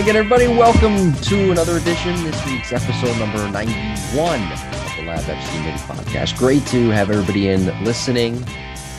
Hi again, everybody. Welcome to another edition. This week's episode number 91 of the Lab FC Mini Podcast. Great to have everybody in listening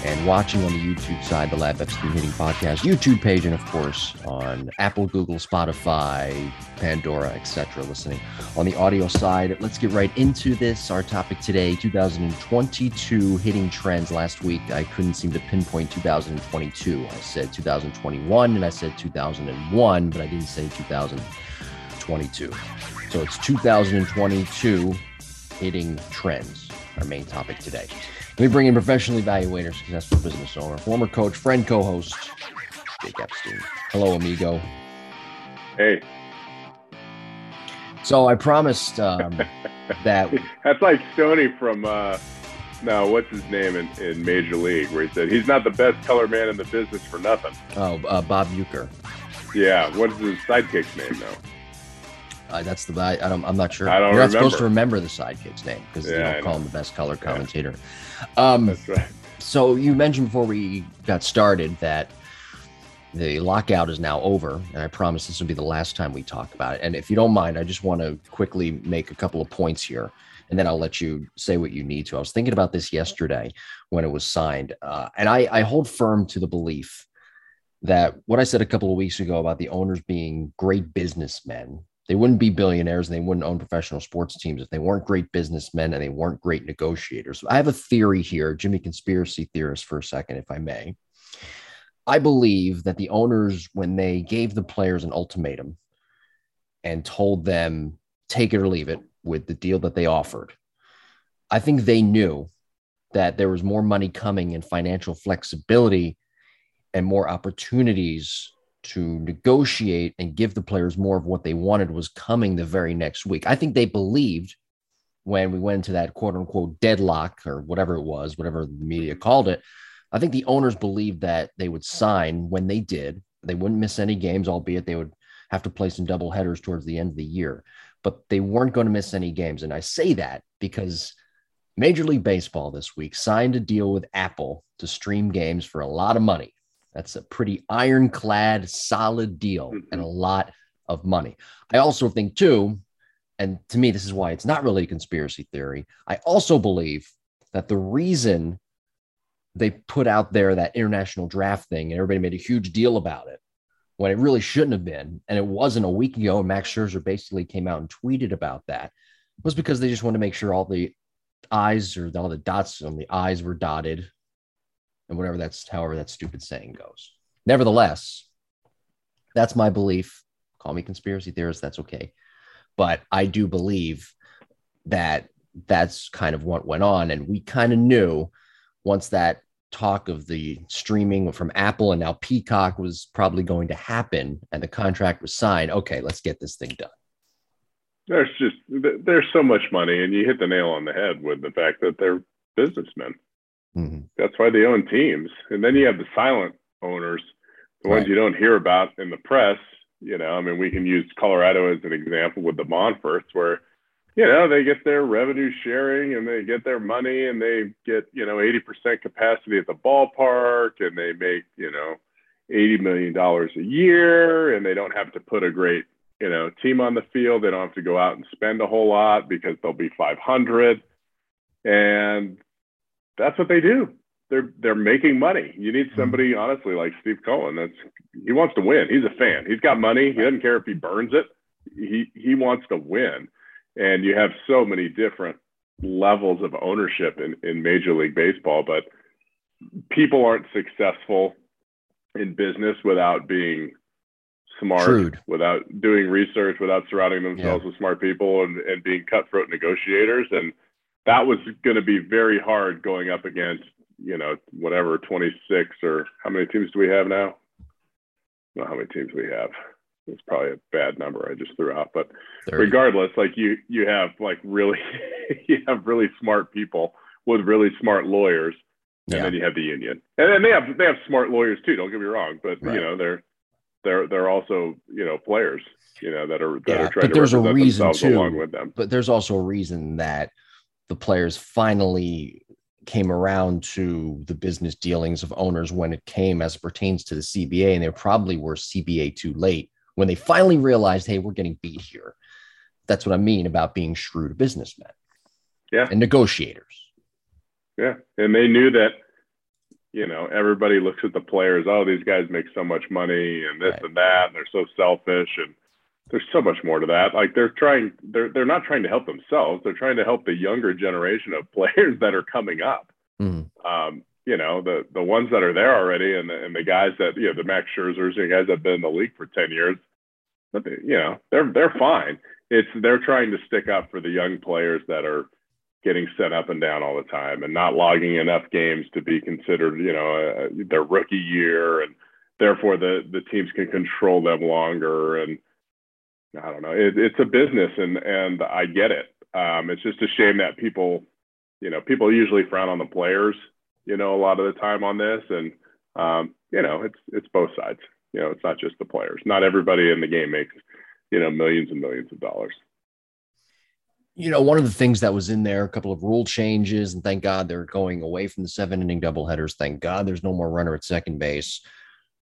and watching on the YouTube side, the Lab Epstein Hitting Podcast YouTube page, and of course on Apple, Google, Spotify, Pandora, etc. Listening on the audio side. Let's get right into this. Our topic today: 2022 hitting trends. Last week, I couldn't seem to pinpoint 2022. I said 2021 and I said 2001, but I didn't say 2022. So it's 2022 hitting trends. Our main topic today. Me bring in professional evaluator, successful business owner, former coach, friend, co-host, Jake Epstein. Hello, amigo. Hey. So I promised um, that that's like Stoney from uh, no, what's his name in, in Major League, where he said he's not the best color man in the business for nothing. Oh, uh, Bob Uecker. Yeah, what's his sidekick's name though? Uh, that's the I, don't, I am not sure. I don't You're not remember. supposed to remember the sidekick's name because Yeah, you I don't call know. him the best color commentator. Um, That's right. so you mentioned before we got started that the lockout is now over, and I promise this will be the last time we talk about it. And if you don't mind, I just want to quickly make a couple of points here, and then I'll let you say what you need to. I was thinking about this yesterday when it was signed, uh, and I, I hold firm to the belief that what I said a couple of weeks ago about the owners being great businessmen. They wouldn't be billionaires and they wouldn't own professional sports teams if they weren't great businessmen and they weren't great negotiators. I have a theory here, Jimmy conspiracy theorist for a second, if I may. I believe that the owners, when they gave the players an ultimatum and told them, take it or leave it with the deal that they offered, I think they knew that there was more money coming and financial flexibility and more opportunities to negotiate and give the players more of what they wanted was coming the very next week. I think they believed when we went into that quote unquote deadlock or whatever it was, whatever the media called it. I think the owners believed that they would sign when they did. They wouldn't miss any games, albeit they would have to play some double headers towards the end of the year, but they weren't going to miss any games. And I say that because Major League Baseball this week signed a deal with Apple to stream games for a lot of money. That's a pretty ironclad, solid deal and a mm-hmm. lot of money. I also think, too, and to me, this is why it's not really a conspiracy theory. I also believe that the reason they put out there that international draft thing and everybody made a huge deal about it when it really shouldn't have been, and it wasn't a week ago, and Max Scherzer basically came out and tweeted about that, was because they just wanted to make sure all the I's or all the dots on the I's were dotted and whatever that's however that stupid saying goes. Nevertheless, that's my belief. Call me conspiracy theorist, that's okay. But I do believe that that's kind of what went on. And we kind of knew once that talk of the streaming from Apple and now Peacock was probably going to happen and the contract was signed. Okay, let's get this thing done. There's just there's so much money, and you hit the nail on the head with the fact that they're businessmen. Mhm. That's why they own teams, and then you have the silent owners, the ones you don't hear about in the press. You know, I mean, we can use Colorado as an example with the Monforts, where you know they get their revenue sharing and they get their money and they get you know 80% capacity at the ballpark and they make you know 80 million dollars a year and they don't have to put a great you know team on the field they don't have to go out and spend a whole lot because they'll be 500 and that's what they do. They're they're making money. You need hmm. somebody honestly like steve cohen that's he wants to win. He's a fan. He's got money. He doesn't care if he burns it. He he wants to win. And you have so many different levels of ownership in, in major league baseball but people aren't successful in business without being smart Shrewd. without doing research without surrounding themselves with smart people and, and being cutthroat negotiators. And that was going to be very hard going up against you know whatever 26 or how many teams do we have now know how many teams we have it's probably a bad number i just threw out but 30. regardless like you you have like really you have really smart people with really smart lawyers and Yeah. then you have the union and then they have they have smart lawyers too don't get me wrong but Right. you know they're they're they're also you know players you know that are that Yeah, are trying but to there's a reason, too. along with them but there's also a reason that the players finally came around to the business dealings of owners when it came as it pertains to the CBA, and they probably were CBA too late when they finally realized, hey, we're getting beat here. That's what I mean about being shrewd businessmen. Yeah. And negotiators. Yeah. And they knew that, you know, everybody looks at the players, oh, these guys make so much money and this right. and that, and they're so selfish. And there's so much more to that. Like they're trying, they're they're not trying to help themselves. They're trying to help the younger generation of players that are coming up. Mm-hmm. Um, you know, the the ones that are there already, and the, and the guys that you know, the Max Scherzers, the guys that have been in the league for ten years, but they, you know, they're they're fine. It's they're trying to stick up for the young players that are getting sent up and down all the time and not logging enough games to be considered, you know, uh, their rookie year, and therefore the the teams can control them longer. And I don't know, it, it's a business, and and I get it. Um, it's just a shame that people, you know, people usually frown on the players, you know, a lot of the time on this, and um, you know, it's it's both sides. You know, it's not just the players. Not everybody in the game makes, you know, millions and millions of dollars you know, one of the things that was in there, a couple of rule changes, and thank God they're going away from the seven inning doubleheaders. Thank God there's no more runner at second base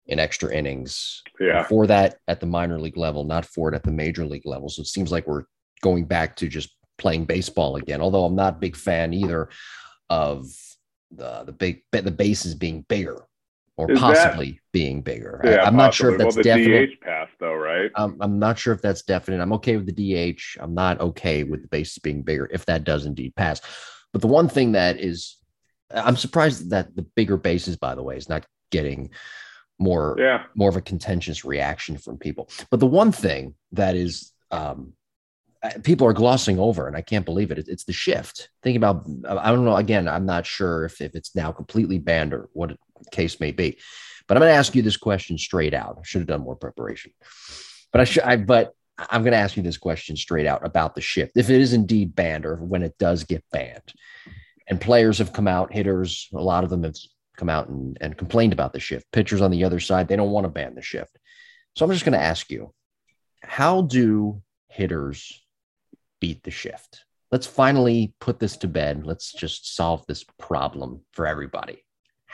in extra innings. Yeah. For that at the minor league level, not for it at the major league level. So it seems like we're going back to just playing baseball again. Although I'm not a big fan either of the the big the bases being bigger or Is possibly that, being bigger. Yeah, I, am not sure if that's well, definite. DH though, right? I'm, I'm not sure if that's definite. I'm okay with the DH. I'm not okay with the bases being bigger if that does indeed pass. But the one thing that is, I'm surprised that the bigger bases, by the way, is not getting more yeah. more of a contentious reaction from people. But the one thing that is um, people are glossing over, and I can't believe it. It's the shift. Think about, I don't know. Again, I'm not sure if, if it's now completely banned or what case may be. But I'm going to ask you this question straight out. I should have done more preparation, but I should. I, but I'm going to ask you this question straight out about the shift. If it is indeed banned, or when it does get banned, and players have come out, hitters, a lot of them have come out and, and complained about the shift. Pitchers on the other side, they don't want to ban the shift. So I'm just going to ask you, how do hitters beat the shift? Let's finally put this to bed. Let's just solve this problem for everybody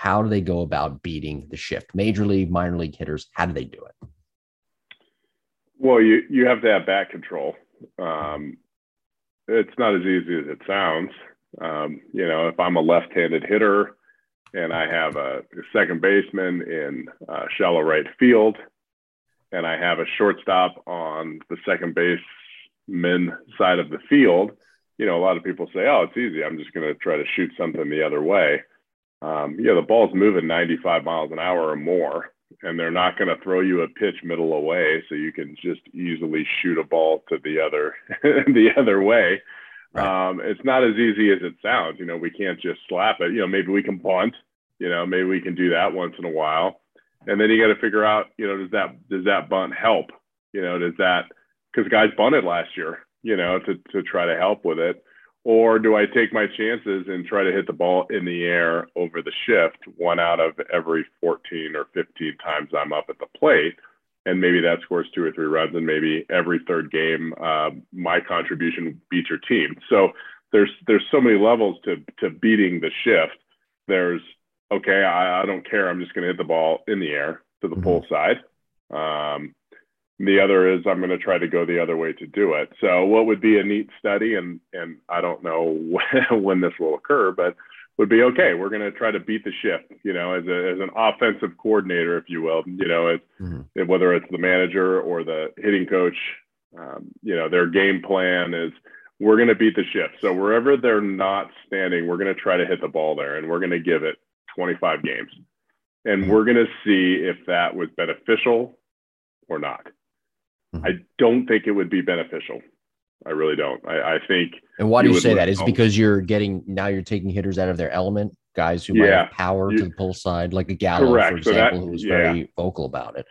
how do they go about beating the shift? Major league, minor league hitters, how do they do it? Well, you you have to have bat control. Um, it's not as easy as it sounds. Um, you know, if I'm a left-handed hitter and I have a, second baseman in uh, shallow right field, and I have a shortstop on the second baseman side of the field, you know, a lot of people say, "Oh, it's easy. I'm just going to try to shoot something the other way." um, yeah, the ball's moving 95 miles an hour or more, and they're not going to throw you a pitch middle away, so you can just easily shoot a ball to the other the other way. Right. Um, it's not as easy as it sounds. You know, we can't just slap it. You know, maybe we can bunt. You know, maybe we can do that once in a while, and then you got to figure out. You know, does that does that bunt help? You know, does that because guys bunted last year. You know, to to try to help with it or do I take my chances and try to hit the ball in the air over the shift one out of every 14 or 15 times I'm up at the plate? And maybe that scores two or three runs, and maybe every third game, uh, my contribution beats your team. So there's there's so many levels to to beating the shift. There's okay, I, I don't care. I'm just going to hit the ball in the air to the mm-hmm. pull side. Um, the other is I'm going to try to go the other way to do it. So what would be a neat study, and and I don't know when, when this will occur, but would be okay. We're going to try to beat the shift, you know, as a as an offensive coordinator, if you will, you know, as, mm-hmm. whether it's the manager or the hitting coach, um, you know, their game plan is we're going to beat the shift. So wherever they're not standing, we're going to try to hit the ball there, and we're going to give it 25 games, and mm-hmm. we're going to see if that was beneficial or not. Mm-hmm. I don't think it would be beneficial. I really don't. I, I think. And why do you, you say that? Is because you're getting now you're taking hitters out of their element, guys who yeah, might have power you, to the pull side, like a Gallo, correct. for example, so that, who was yeah. very vocal about it.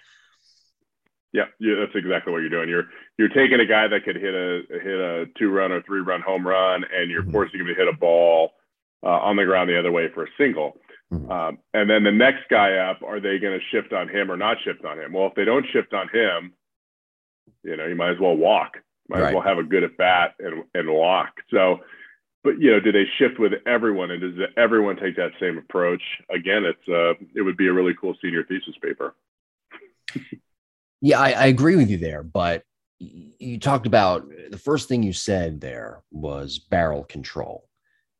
Yeah, yeah, that's exactly what you're doing. You're you're taking a guy that could hit a hit a two run or three run home run, and you're mm-hmm. forcing him to hit a ball uh, on the ground the other way for a single. Mm-hmm. Um, and then the next guy up, are they going to shift on him or not shift on him? Well, if they don't shift on him, you know, you might as well walk. Might right. as well have a good at bat and and walk. So, but you know, do they shift with everyone, and does everyone take that same approach? Again, it's uh, it would be a really cool senior thesis paper. Yeah, I, I agree with you there, but you talked about the first thing you said there was barrel control.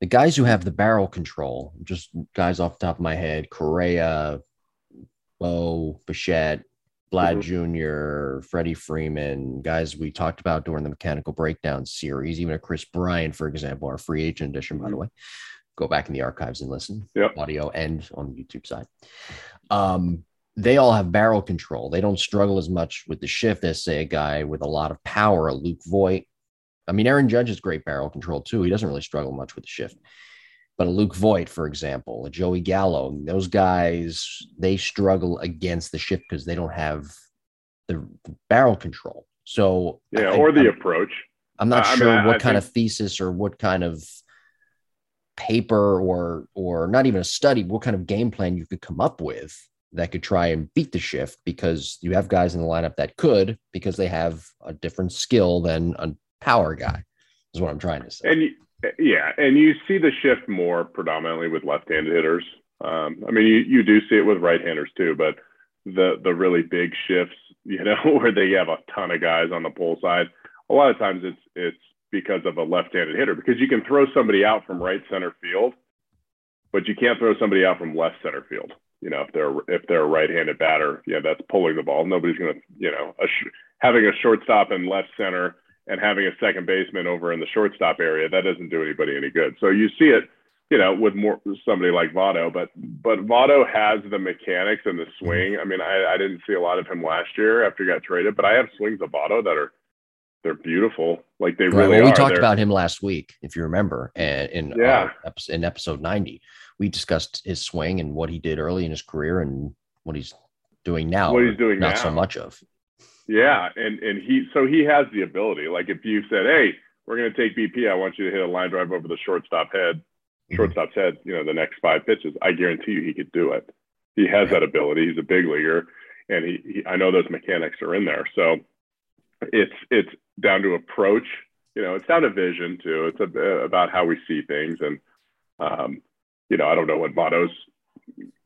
The guys who have the barrel control, just guys off the top of my head, Correa, Bo, Bichette, Vlad mm-hmm. Jr., Freddie Freeman, guys we talked about during the mechanical breakdown series, even a Kris Bryant, for example, our free agent edition, by the mm-hmm. way. Go back in the archives and listen, yep. audio and on the YouTube side. Um, they all have barrel control. They don't struggle as much with the shift as, say, a guy with a lot of power, a Luke Voit. I mean, Aaron Judge has great barrel control too. He doesn't really struggle much with the shift. But a Luke Voit, for example, a Joey Gallo, those guys, they struggle against the shift because they don't have the, barrel control. So yeah, I, or the I'm, approach. I'm not I, sure I mean, what kind think... of thesis or what kind of paper or or not even a study, what kind of game plan you could come up with that could try and beat the shift because you have guys in the lineup that could because they have a different skill than a power guy is what I'm trying to say. And you, yeah, and you see the shift more predominantly with left-handed hitters. Um, I mean, you, you do see it with right-handers too, but the the really big shifts, you know, where they have a ton of guys on the pull side, a lot of times it's it's because of a left-handed hitter because you can throw somebody out from right center field, but you can't throw somebody out from left center field you know, if they're if they're a right-handed batter, yeah, that's pulling the ball. Nobody's to, you know, a sh- having a shortstop in left center and having a second baseman over in the shortstop area that doesn't do anybody any good. So you see it, you know, with more somebody like Votto, but but Votto has the mechanics and the swing. I mean, I, I didn't see a lot of him last year after he got traded, but I have swings of Votto that are they're beautiful. Like they right. really well, we are. talked they're, about him last week, if you remember, and in yeah. Uh, in episode ninety we discussed his swing and what he did early in his career and what he's doing now. What he's doing not now. so much of. Yeah, and and he so he has the ability. Like if you said, "Hey, we're going to take BP. I want you to hit a line drive over the shortstop head, mm-hmm. shortstop's head. You know, the next five pitches. I guarantee you, he could do it. He has that ability. He's a big leaguer, and he, he I know those mechanics are in there. So it's it's down to approach. You know, it's down to vision too. It's a, about how we see things, and um, you know, I don't know what Votto's,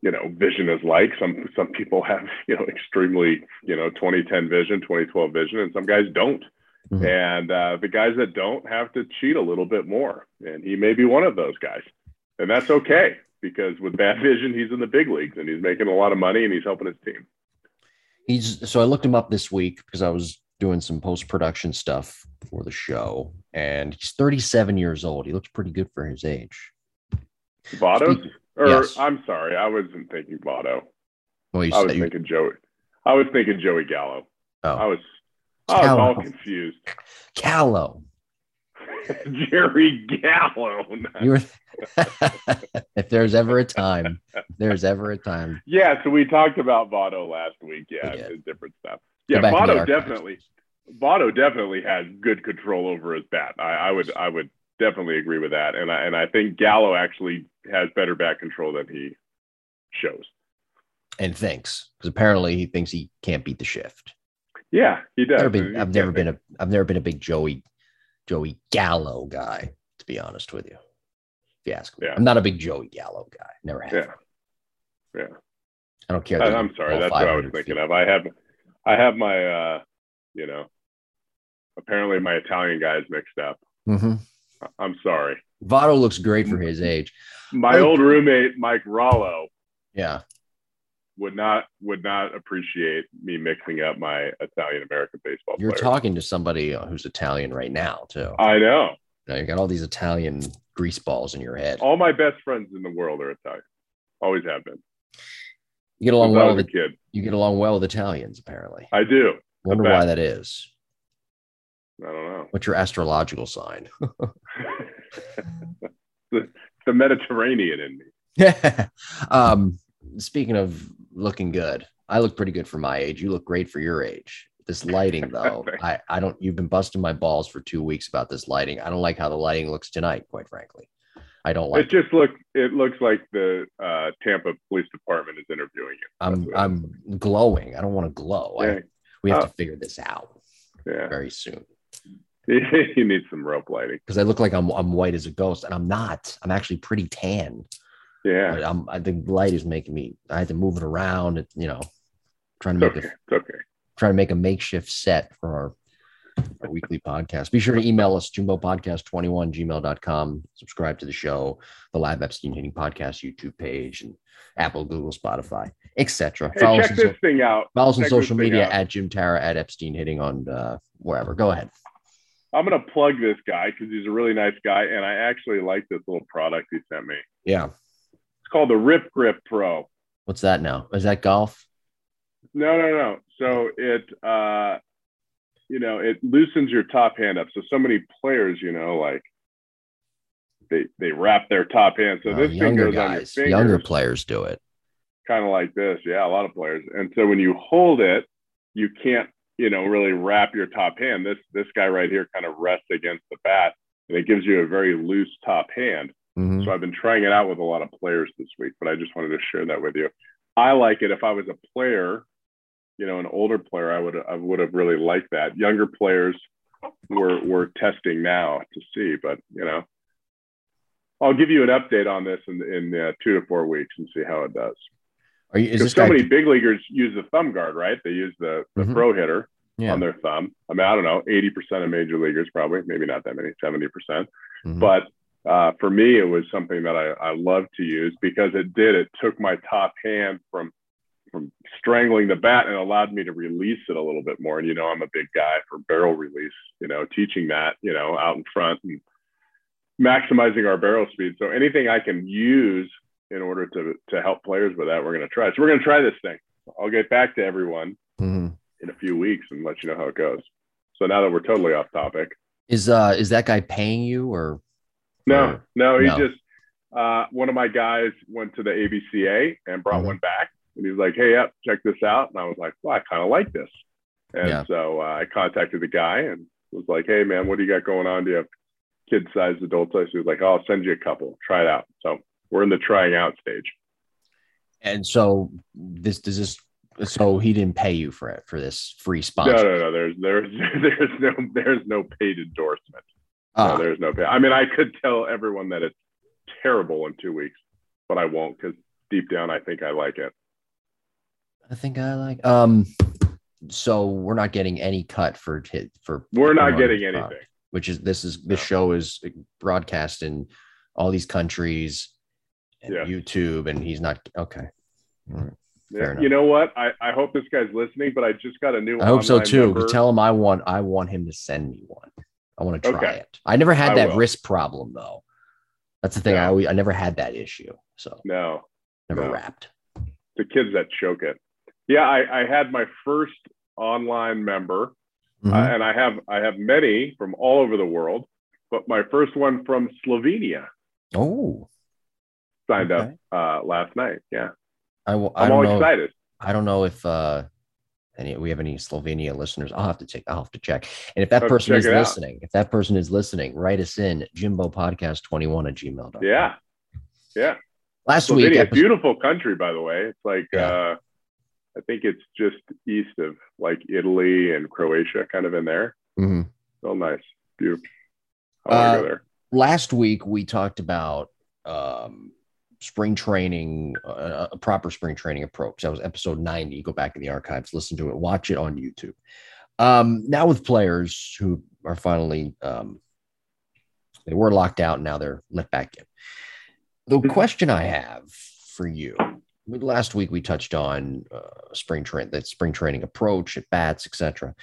you know, vision is like. Some some people have, you know, extremely, you know, 2010 vision, 2012 vision, and some guys don't. Mm-hmm. And uh, the guys that don't have to cheat a little bit more. And he may be one of those guys. And that's okay because with bad vision, he's in the big leagues and he's making a lot of money and he's helping his team. He's so I looked him up this week because I was doing some post production stuff for the show, and he's 37 years old. He looks pretty good for his age. Votto? Or yes. I'm sorry, I wasn't thinking Votto. Well, I was thinking Joey. I was thinking Joey Gallo. Oh. I was I was all confused. Gallo. Jerry Gallo. you were if there's ever a time, there's ever a time. Yeah, so we talked about Votto last week. Yeah, different stuff. Yeah, Votto definitely. Votto definitely had good control over his bat. I, I would I would definitely agree with that. And I and I think Gallo actually has better bat control than he shows. And thinks because apparently he thinks he can't beat the shift. Yeah, he does. I've never been, I've never been a I've never been a big Joey Joey Gallo guy, to be honest with you. If you ask me. Yeah. I'm not a big Joey Gallo guy. Never have. Yeah. Yeah. I don't care. I, am sorry. That's what I was thinking feet. of. I have I have my uh you know apparently my Italian guys mixed up. Mm-hmm. I'm sorry. Votto looks great for his age. My old roommate Mike Rollo. Yeah. Would not would not appreciate me mixing up my Italian American baseball. You're players. talking to somebody who's Italian right now, too. I know. Now you got all these Italian grease balls in your head. All my best friends in the world are Italian. Always have been. You get along well with kid. You get along well with Italians, apparently. I do. Wonder why that is. I don't know. What's your astrological sign? the, the Mediterranean in me. Yeah. um, speaking of looking good, I look pretty good for my age. You look great for your age. This lighting, though, I, I don't. You've been busting my balls for two weeks about this lighting. I don't like how the lighting looks tonight. Quite frankly, I don't like. It just looks. It looks like the uh, Tampa Police Department is interviewing you. I'm I'm glowing. I don't want to glow. Yeah. I, we have to figure this out. Yeah. Very soon. you need some rope lighting because I look like I'm I'm white as a ghost, and I'm not. I'm actually pretty tan. Yeah, I'm. I, the light is making me. I had to move it around. It, you know, trying to it's make okay. it. It's okay. trying to make a makeshift set for our our weekly podcast. Be sure to email us, jimbopodcast21, gmail.com. Subscribe to the show, the Lab Epstein Hitting Podcast YouTube page, and Apple, Google, Spotify, etc. Hey, check this so- thing out. Follow us on social media at Jim Tara, at Epstein Hitting on uh, wherever. Go ahead. I'm going to plug this guy because he's a really nice guy. And I actually like this little product he sent me. Yeah. It's called the Rip Grip Pro. What's that now? Is that golf? No, no, no. So it, uh, you know, it loosens your top hand up. So so many players, you know, like they they wrap their top hand. So uh, this thing goes guys, on your fingers. Younger players do it. Kind of like this, yeah, a lot of players. And so when you hold it, you can't, you know, really wrap your top hand. This this guy right here kind of rests against the bat, and it gives you a very loose top hand. Mm-hmm. So I've been trying it out with a lot of players this week, but I just wanted to share that with you. I like it if I was a player you know, an older player, I would I would have really liked that. Younger players, we're we're testing now to see, but you know, I'll give you an update on this in in uh, two to four weeks and see how it does. Are you? Is this so guy... many big leaguers use the thumb guard, right? They use the the mm-hmm. pro hitter yeah. on their thumb. I mean, I don't know, eighty percent of major leaguers probably, maybe not that many, seventy percent, mm-hmm. but. Uh, for me, it was something that I, I loved to use because it did. It took my top hand from from strangling the bat and allowed me to release it a little bit more. And you know, I'm a big guy for barrel release. You know, teaching that you know out in front and maximizing our barrel speed. So anything I can use in order to to help players with that, we're going to try. So we're going to try this thing. I'll get back to everyone mm-hmm. in a few weeks and let you know how it goes. So now that we're totally off topic, is uh is that guy paying you or? No, or, no, he no. just uh, one of my guys went to the ABCA and brought mm-hmm. one back and he's like, "Hey, yep, check this out." And I was like, "Well, I kind of like this." And yeah. so uh, I contacted the guy and was like, "Hey, man, what do you got going on? Do you have kid-sized adult size?" He was like, "Oh, I'll send you a couple. Try it out." So we're in the trying out stage. And so this does this. So he didn't pay you for it for this free spot. No, no, no. There's there's there's no there's no paid endorsement. No, ah. there's no pay. I mean, I could tell everyone that it's terrible in two weeks, but I won't because deep down I think I like it. I think I like. Um, so we're not getting any cut for hit for. We're not getting anything. which is this is this show is broadcast in all these countries, and yeah. YouTube, and he's not okay. Yeah. You know what? I, I hope this guy's listening, but I just got a new. I hope so too. Tell him I want I want him to send me one. I want to try okay. it. I never had I that will. wrist problem though. That's the thing. I always I never had that issue. So no, never no. wrapped. The kids that choke it. Yeah, I, I had my first online member, uh, mm-hmm. uh, and I have I have many from all over the world, but my first one from Slovenia. Oh, signed okay. up uh, last night. Yeah, I, w- I I'm all excited. I don't know if uh, any we have any Slovenia listeners. I'll have to take. I'll have to check. And if that person is listening, out. if that person is listening, write us in Jimbo Podcast twenty one at gmail.com. Yeah, yeah. Last Slovenia, week, episode- beautiful country, by the way. It's like. Yeah. Uh, I think it's just east of like Italy and Croatia, kind of in there. Mm-hmm. Oh, nice, beautiful. I want to uh, go there. Last week we talked about um, spring training, uh, a proper spring training approach. That was episode ninety. Go back in the archives, listen to it, watch it on YouTube. Um, now with players who are finally um, they were locked out, now they're let back in. The mm-hmm. question I have for you last week we touched on uh, spring train that spring training approach at bats etc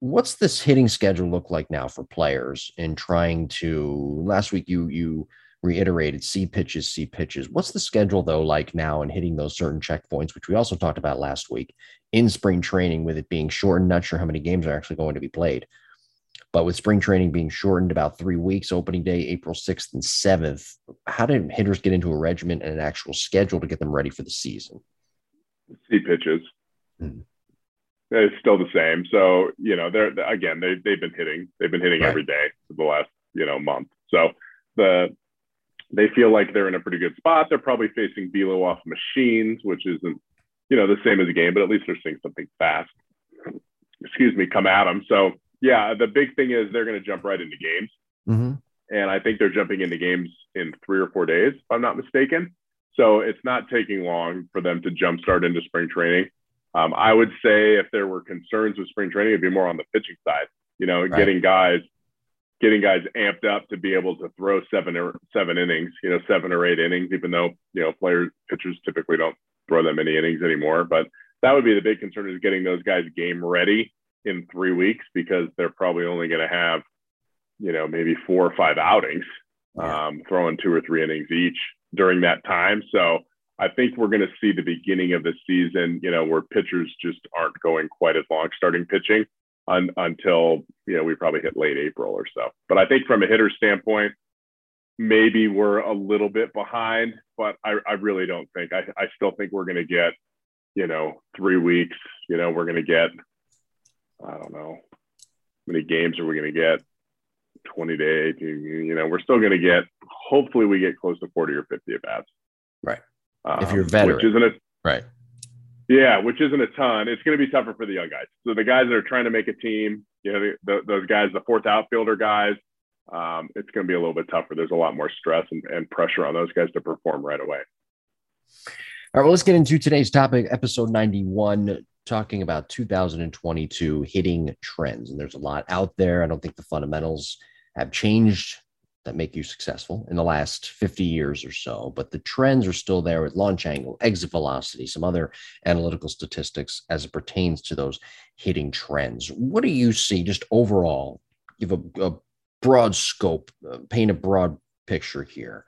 what's this hitting schedule look like now for players in trying to last week you you reiterated see pitches see pitches what's the schedule though like now and hitting those certain checkpoints which we also talked about last week in spring training with it being shortened? not sure how many games are actually going to be played but with spring training being shortened about three weeks, opening day April 6th and 7th, how did hitters get into a regimen and an actual schedule to get them ready for the season? See pitches. Mm-hmm. It's still the same. So, you know, they're again, they, they've been hitting, they've been hitting right. every day for the last, you know, month. So the they feel like they're in a pretty good spot. They're probably facing velo off machines, which isn't, you know, the same as a game, but at least they're seeing something fast. Excuse me, come at them. So yeah, the big thing is they're going to jump right into games. Mm-hmm. And I think they're jumping into games in three or four days, if I'm not mistaken. So it's not taking long for them to jumpstart into spring training. Um, I would say if there were concerns with spring training, it'd be more on the pitching side. You know, right. getting guys getting guys amped up to be able to throw seven or seven innings, you know, seven or eight innings, even though, you know, players, pitchers typically don't throw that many innings anymore. But that would be the big concern is getting those guys game ready in three weeks because they're probably only going to have, you know, maybe four or five outings, um, throwing two or three innings each during that time. So I think we're going to see the beginning of the season, you know, where pitchers just aren't going quite as long starting pitching un, until you know we probably hit late April or so. But I think from a hitter standpoint, maybe we're a little bit behind, but I, I really don't think. I, I still think we're going to get, you know, three weeks. You know, we're going to get, I don't know, how many games are we going to get? 20 to 18. You know, we're still going to get. Hopefully, we get close to 40 or 50 at bats. Right. Um, if you're a veteran, which isn't a right. Yeah, which isn't a ton. It's going to be tougher for the young guys. So the guys that are trying to make a team, you know, the, the, those guys, the fourth outfielder guys, um, it's going to be a little bit tougher. There's a lot more stress and, and pressure on those guys to perform right away. All right, well, let's get into today's topic, episode 91, talking about 2022 hitting trends. And there's a lot out there. I don't think the fundamentals have changed that make you successful in the last 50 years or so, but the trends are still there with launch angle, exit velocity, some other analytical statistics as it pertains to those hitting trends. What do you see just overall? Give a, a broad scope, uh, paint a broad picture here.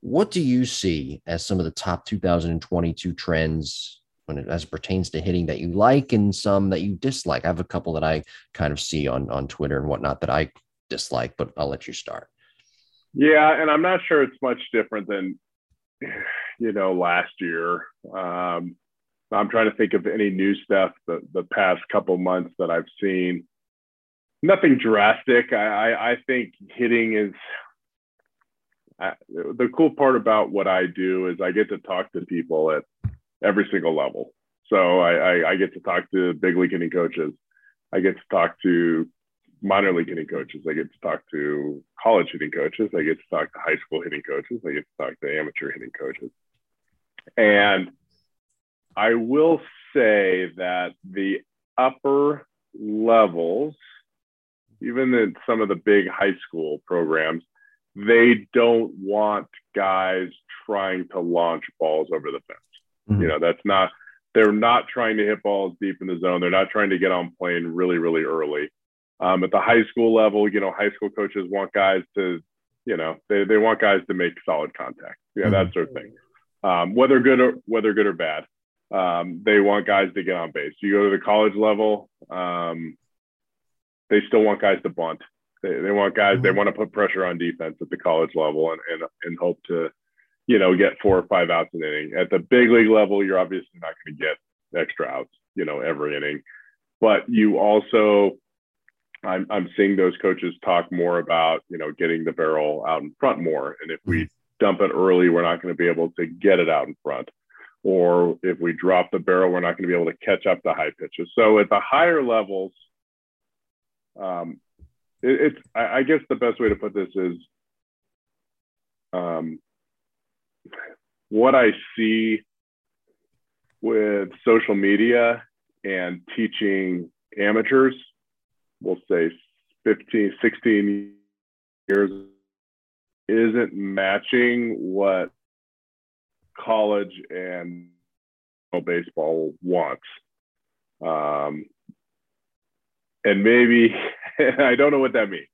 What do you see as some of the top 2022 trends when it as it pertains to hitting that you like and some that you dislike? I have a couple that I kind of see on on Twitter and whatnot that I dislike, but I'll let you start. Yeah, and I'm not sure it's much different than you know last year. Um, I'm trying to think of any new stuff the the past couple months that I've seen. Nothing drastic. I I, I think hitting is the cool part about what I do is I get to talk to people at every single level. So I, I, I get to talk to big league hitting coaches. I get to talk to minor league hitting coaches. I get to talk to college hitting coaches. I get to talk to high school hitting coaches. I get to talk to amateur hitting coaches. And I will say that the upper levels, even in some of the big high school programs, they don't want guys trying to launch balls over the fence. Mm-hmm. You know, that's not, they're not trying to hit balls deep in the zone. They're not trying to get on plane really, really early. Um, at the high school level, you know, high school coaches want guys to, you know, they, they want guys to make solid contact. Yeah, mm-hmm. that sort of thing. Um, whether good or whether good or bad, um, they want guys to get on base. You go to the college level, um, they still want guys to bunt. They, they want guys. Mm-hmm. They want to put pressure on defense at the college level and and, and hope to, you know, get four or five outs an inning. At the big league level, you're obviously not going to get extra outs, you know, every inning. But you also I'm, I'm seeing those coaches talk more about, you know, getting the barrel out in front more. And if we mm-hmm. dump it early, we're not going to be able to get it out in front. Or if we drop the barrel, we're not going to be able to catch up the high pitches. So at the higher levels, um, it, it's, I, I guess the best way to put this is um, what I see with social media and teaching amateurs we'll say 15, 16 years isn't matching what college and baseball wants. Um, and maybe I don't know what that means.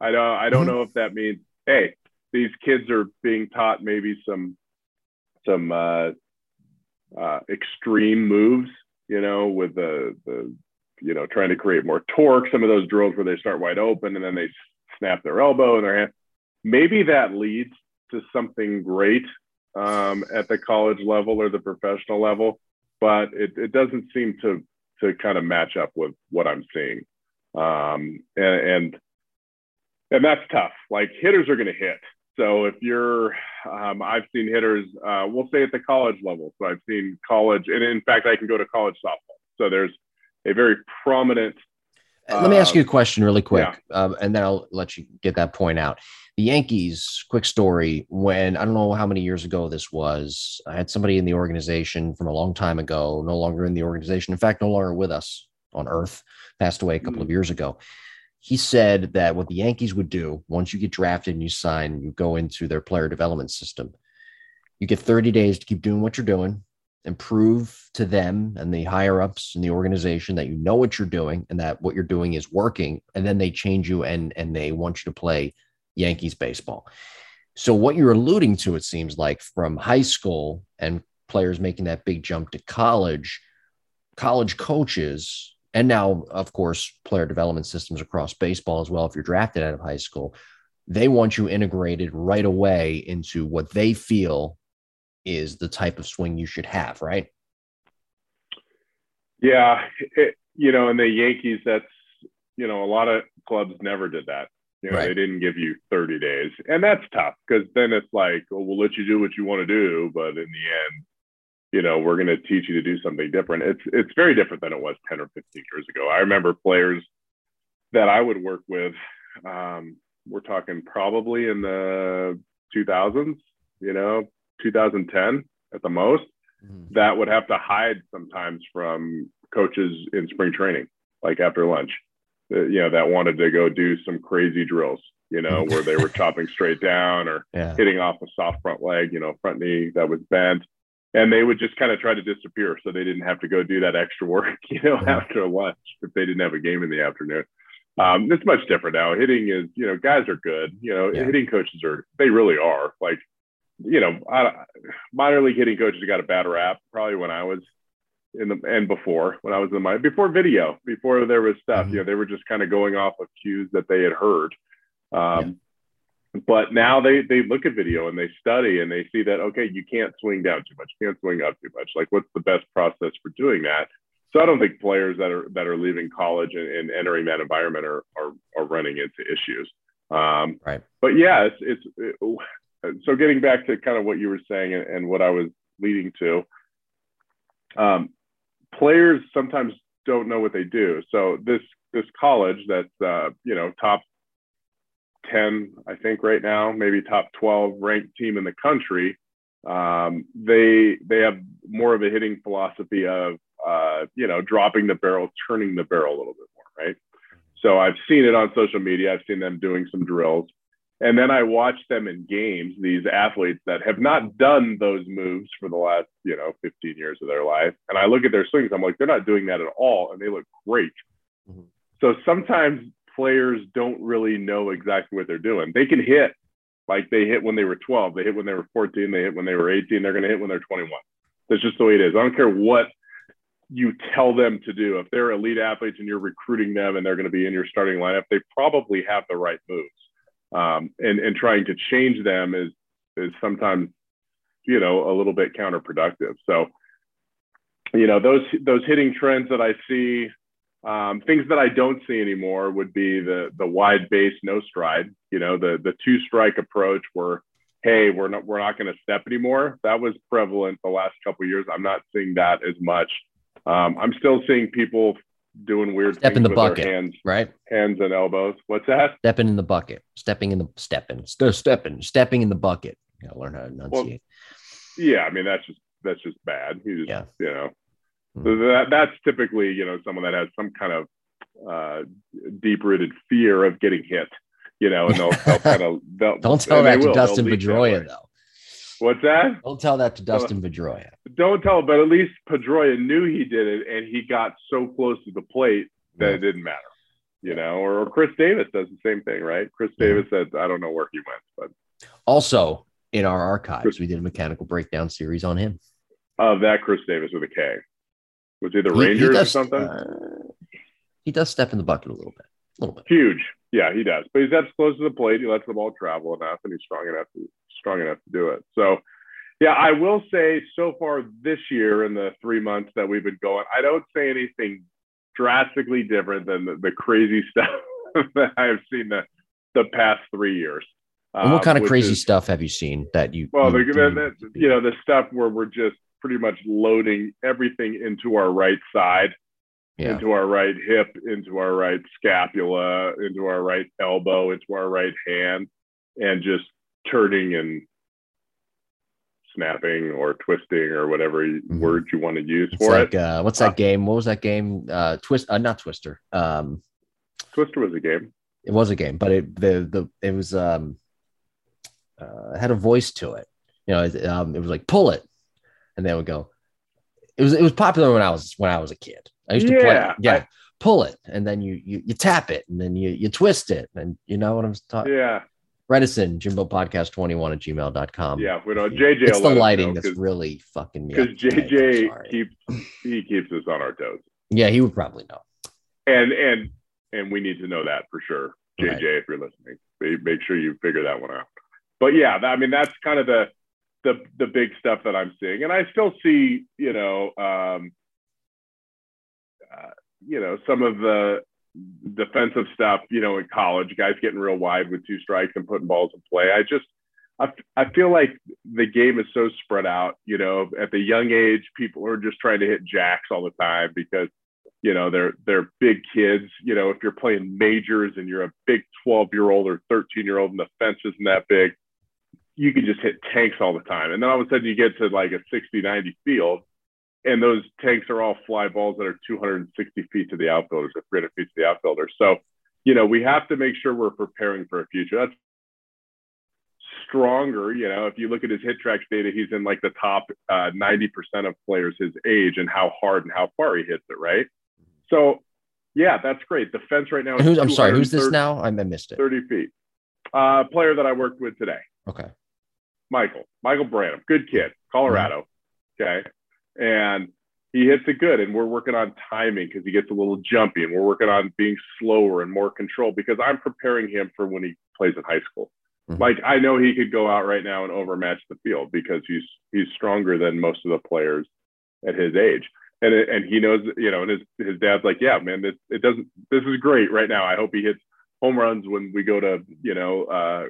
I don't I don't know if that means hey these kids are being taught maybe some some uh, uh, extreme moves you know with the the you know, trying to create more torque, some of those drills where they start wide open and then they snap their elbow and their hand. Maybe that leads to something great um, at the college level or the professional level, but it, it doesn't seem to to kind of match up with what I'm seeing. Um, and, and and that's tough. Like hitters are going to hit. So if you're, um, I've seen hitters, uh, we'll say at the college level. So I've seen college, and in fact, I can go to college softball. So there's a very prominent. Uh, let me ask you a question really quick, yeah. um, and then I'll let you get that point out. the Yankees, quick story. When I don't know how many years ago this was, I had somebody in the organization from a long time ago, no longer in the organization. In fact, no longer with us on Earth, passed away a couple of years ago. He said that what the Yankees would do once you get drafted and you sign, you go into their player development system. You get 30 days to keep doing what you're doing and prove to them and the higher ups in the organization that you know what you're doing and that what you're doing is working and then they change you and and they want you to play yankees baseball. So what you're alluding to it seems like from high school and players making that big jump to college college coaches and now of course player development systems across baseball as well if you're drafted out of high school they want you integrated right away into what they feel is the type of swing you should have, right? Yeah, it, you know, in the Yankees, that's you know, a lot of clubs never did that. You know, right. they didn't give you 30 days, and that's tough because then it's like, well, we'll let you do what you want to do, but in the end, you know, we're going to teach you to do something different. It's it's very different than it was 10 or 15 years ago. I remember players that I would work with. Um, we're talking probably in the 2000s. You know, 2010 at the most, mm-hmm. that would have to hide sometimes from coaches in spring training, like after lunch, uh, you know, that wanted to go do some crazy drills, you know, where they were chopping straight down or yeah. hitting off a soft front leg, you know, front knee that was bent. And they would just kind of try to disappear so they didn't have to go do that extra work, you know, yeah. after lunch if they didn't have a game in the afternoon. Um, it's much different now. Hitting is, you know, guys are good. You know, yeah. hitting coaches are, they really are. Like you know, I, minor league hitting coaches got a bad rap probably when I was in the and before when I was in my before video, before there was stuff. Mm-hmm. You know, they were just kind of going off of cues that they had heard. Um, yeah. But now they they look at video and they study and they see that okay, you can't swing down too much, you can't swing up too much. Like, what's the best process for doing that? So I don't think players that are that are leaving college and, and entering that environment are, are are running into issues. Um, right. But yeah, it's it's it, so getting back to kind of what you were saying and, and what I was leading to, um, players sometimes don't know what they do. So this this college that's uh, you know top ten, I think right now, maybe top twelve ranked team in the country. Um, they they have more of a hitting philosophy of uh, you know dropping the barrel, turning the barrel a little bit more, right? So I've seen it on social media. I've seen them doing some drills. And then I watch them in games, these athletes that have not done those moves for the last, you know, 15 years of their life. And I look at their swings, I'm like, they're not doing that at all. And they look great. Mm-hmm. So sometimes players don't really know exactly what they're doing. They can hit like they hit when they were 12, they hit when they were 14, they hit when they were 18, they're going to hit when they're 21. That's just the way it is. I don't care what you tell them to do. If they're elite athletes and you're recruiting them and they're going to be in your starting lineup, they probably have the right moves um, and and trying to change them is is sometimes you know a little bit counterproductive. So you know those those hitting trends that I see. Um, things that I don't see anymore would be the the wide base no stride. You know the the two strike approach where hey we're not we're not going to step anymore. That was prevalent the last couple years. I'm not seeing that as much. Um, I'm still seeing people doing weird step in the bucket, hands, right? Hands and elbows. What's that? Stepping in the bucket. Stepping in the stepping. St- stepping. Stepping in the bucket. You gotta learn how to enunciate. Well, yeah, I mean that's just that's just bad. You just, yeah. you know. Mm-hmm. that that's typically, you know, someone that has some kind of uh, deep-rooted fear of getting hit, you know, and they'll, they'll kind of don't tell that to Dustin Pedroia though. What's that? Don't tell that to Dustin Pedroia. Don't tell, but at least Pedroia knew he did it, and he got so close to the plate that it didn't matter. You know, or, or, Chris Davis does the same thing, right? Chris Davis said, "I don't know where he went," but also in our archives, Chris, we did a mechanical breakdown series on him. Of uh, that Chris Davis with a K. Was he the he, Rangers he does, or something? Uh, he does step in the bucket a little bit. A little bit. Huge. Yeah, he does. But he's that close to the plate. He lets the ball travel enough and he's strong enough to strong enough to do it. So, yeah, I will say so far this year in the three months that we've been going, I don't say anything drastically different than the, the crazy stuff that I have seen the the past three years. And what kind um, of crazy is, stuff have you seen that you? Well, you, the, the, you know, the stuff where we're just pretty much loading everything into our right side, yeah. into our right hip, into our right scapula, into our right elbow, into our right hand and just turning and snapping or twisting or whatever mm-hmm. word you want to use it's for like, it. Uh, what's that uh, game? What was that game? Uh, Twist, uh, not Twister. Um, Twister was a game. It was a game, but it the the it was um uh, had a voice to it. You know, it, um, it was like pull it, and they would go. It was it was popular when I was when I was a kid. I used to play. Yeah, I, pull it, and then you you you tap it, and then you you twist it, and you know what I'm talking. Yeah, Redison, Jimbo Podcast 21 at gmail.com. Yeah, we know JJ. It's the lighting that's really fucking me Because JJ keeps he keeps us on our toes. Yeah, he would probably know. And and and we need to know that for sure. JJ, right. if you're listening, make sure you figure that one out. But yeah, I mean that's kind of the the the big stuff that I'm seeing, and I still see you know um, uh, you know some of the defensive stuff, you know, in college, guys getting real wide with two strikes and putting balls in play. I just, I, I feel like the game is so spread out, you know, at the young age, people are just trying to hit jacks all the time because, you know, they're, they're big kids, you know, if you're playing majors and you're a big 12 year old or 13 year old and the fence isn't that big, you can just hit tanks all the time. And then all of a sudden you get to like a 60, 90 field and those tanks are all fly balls that are 260 feet to the outfielders or 300 feet to the outfielders. So, you know, we have to make sure we're preparing for a future. That's stronger. You know, if you look at his HitTrax data, he's in like the top uh, 90% of players his age and how hard and how far he hits it, right? So, yeah, that's great. The fence right now. I'm sorry, who's this now? I missed it. 30 feet. Uh, player that I worked with today. Okay. Michael, Michael Branham, good kid, Colorado. Mm-hmm. Okay and he hits it good. And we're working on timing because he gets a little jumpy, and we're working on being slower and more control because I'm preparing him for when he plays in high school. Mm-hmm. Like I know he could go out right now and overmatch the field because he's he's stronger than most of the players at his age. And, and he knows, you know, and his, his dad's like, yeah, man, this, it doesn't, this is great right now. I hope he hits home runs when we go to, you know, uh,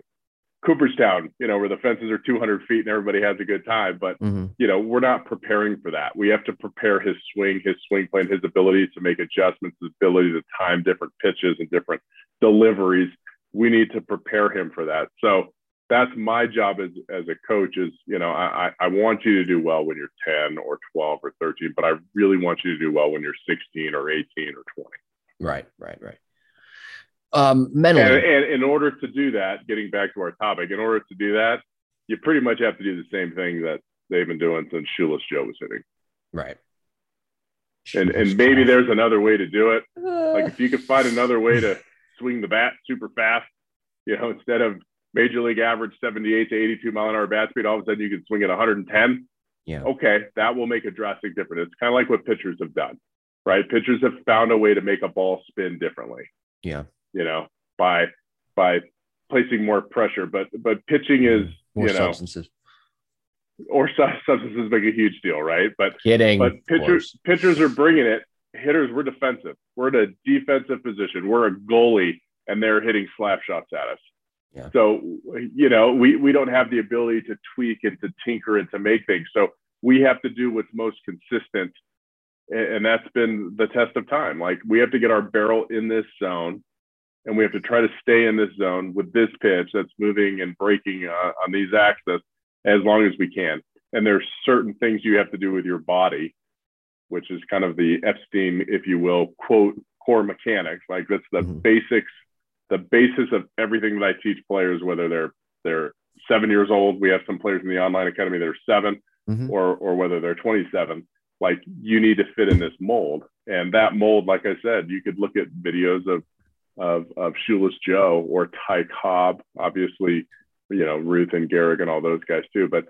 Cooperstown, you know, where the fences are 200 feet and everybody has a good time. But, mm-hmm. you know, we're not preparing for that. We have to prepare his swing, his swing plan, his ability to make adjustments, his ability to time different pitches and different deliveries. We need to prepare him for that. So that's my job as, as a coach is, you know, I, I want you to do well when you're 10 or 12 or 13, but I really want you to do well when you're 16 or 18 or 20. Right, right, right um, mentally. And, and, in order to do that, getting back to our topic, in order to do that, you pretty much have to do the same thing that they've been doing since Shoeless Joe was hitting. Right. And and maybe there's another way to do it. Like if you could find another way to swing the bat super fast, you know, instead of major league average 78 to 82 mile an hour bat speed, all of a sudden you can swing at 110. Yeah. Okay, that will make a drastic difference. It's kind of like what pitchers have done, right? Pitchers have found a way to make a ball spin differently. Yeah you know, by by placing more pressure. But but pitching is mm-hmm. more you know substances. or substances make a huge deal, right? But hitting, but pitchers pitchers are bringing it. Hitters, we're defensive. We're in a defensive position. We're a goalie, and they're hitting slap shots at us. Yeah. So you know, we we don't have the ability to tweak and to tinker and to make things. So we have to do what's most consistent and that's been the test of time. Like we have to get our barrel in this zone and we have to try to stay in this zone with this pitch that's moving and breaking uh, on these axes as long as we can. And there's certain things you have to do with your body, which is kind of the Epstein, if you will, quote core mechanics. Like that's the mm-hmm. basics, the basis of everything that I teach players, whether they're they're seven years old. We have some players in the online academy that are 7 mm-hmm. or or whether they're 27. Like you need to fit in this mold, and that mold, like I said, you could look at videos of of, of Shoeless Joe or Ty Cobb, obviously, you know, Ruth and Gehrig and all those guys too. But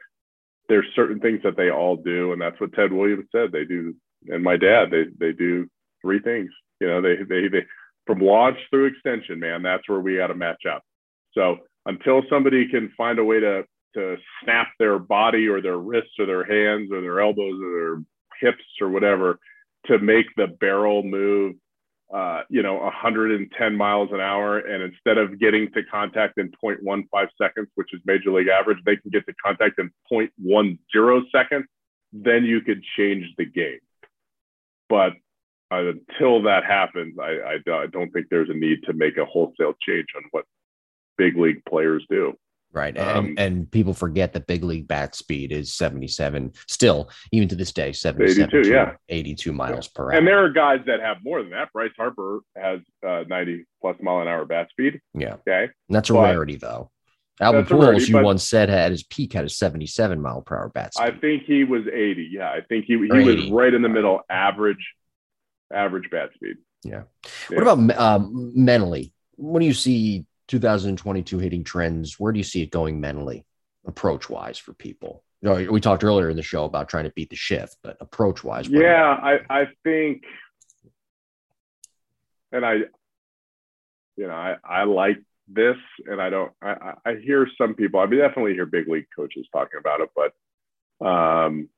there's certain things that they all do. And that's what Ted Williams said. They do. And my dad, they, they do three things, you know, they, they, they, from launch through extension, man, that's where we got to match up. So until somebody can find a way to, to snap their body or their wrists or their hands or their elbows or their hips or whatever to make the barrel move uh, you know, 110 miles an hour. And instead of getting to contact in 0.15 seconds, which is major league average, they can get to contact in 0.10 seconds. Then you could change the game. But uh, until that happens, I, I, I don't think there's a need to make a wholesale change on what big league players do. Right. And, um, and people forget that big league bat speed is 77, still, even to this day, 77, 82, yeah. 82 miles per hour. And there are guys that have more than that. Bryce Harper has uh, 90 plus mile an hour bat speed. Yeah. Okay. And that's a but, rarity, though. Albert Pujols, you once said, at his peak had a 77 mile per hour bat speed. I think he was 80. Yeah. I think he, he was right in the middle, average, average bat speed. Yeah. yeah. What about um, mentally? What do you see 2022 hitting trends? Where do you see it going mentally, approach wise for people? You know, we talked earlier in the show about trying to beat the shift, but approach wise. Yeah, I, I think, and I, you know, I, I like this, and I don't. I, I hear some people. I definitely hear big league coaches talking about it, but um,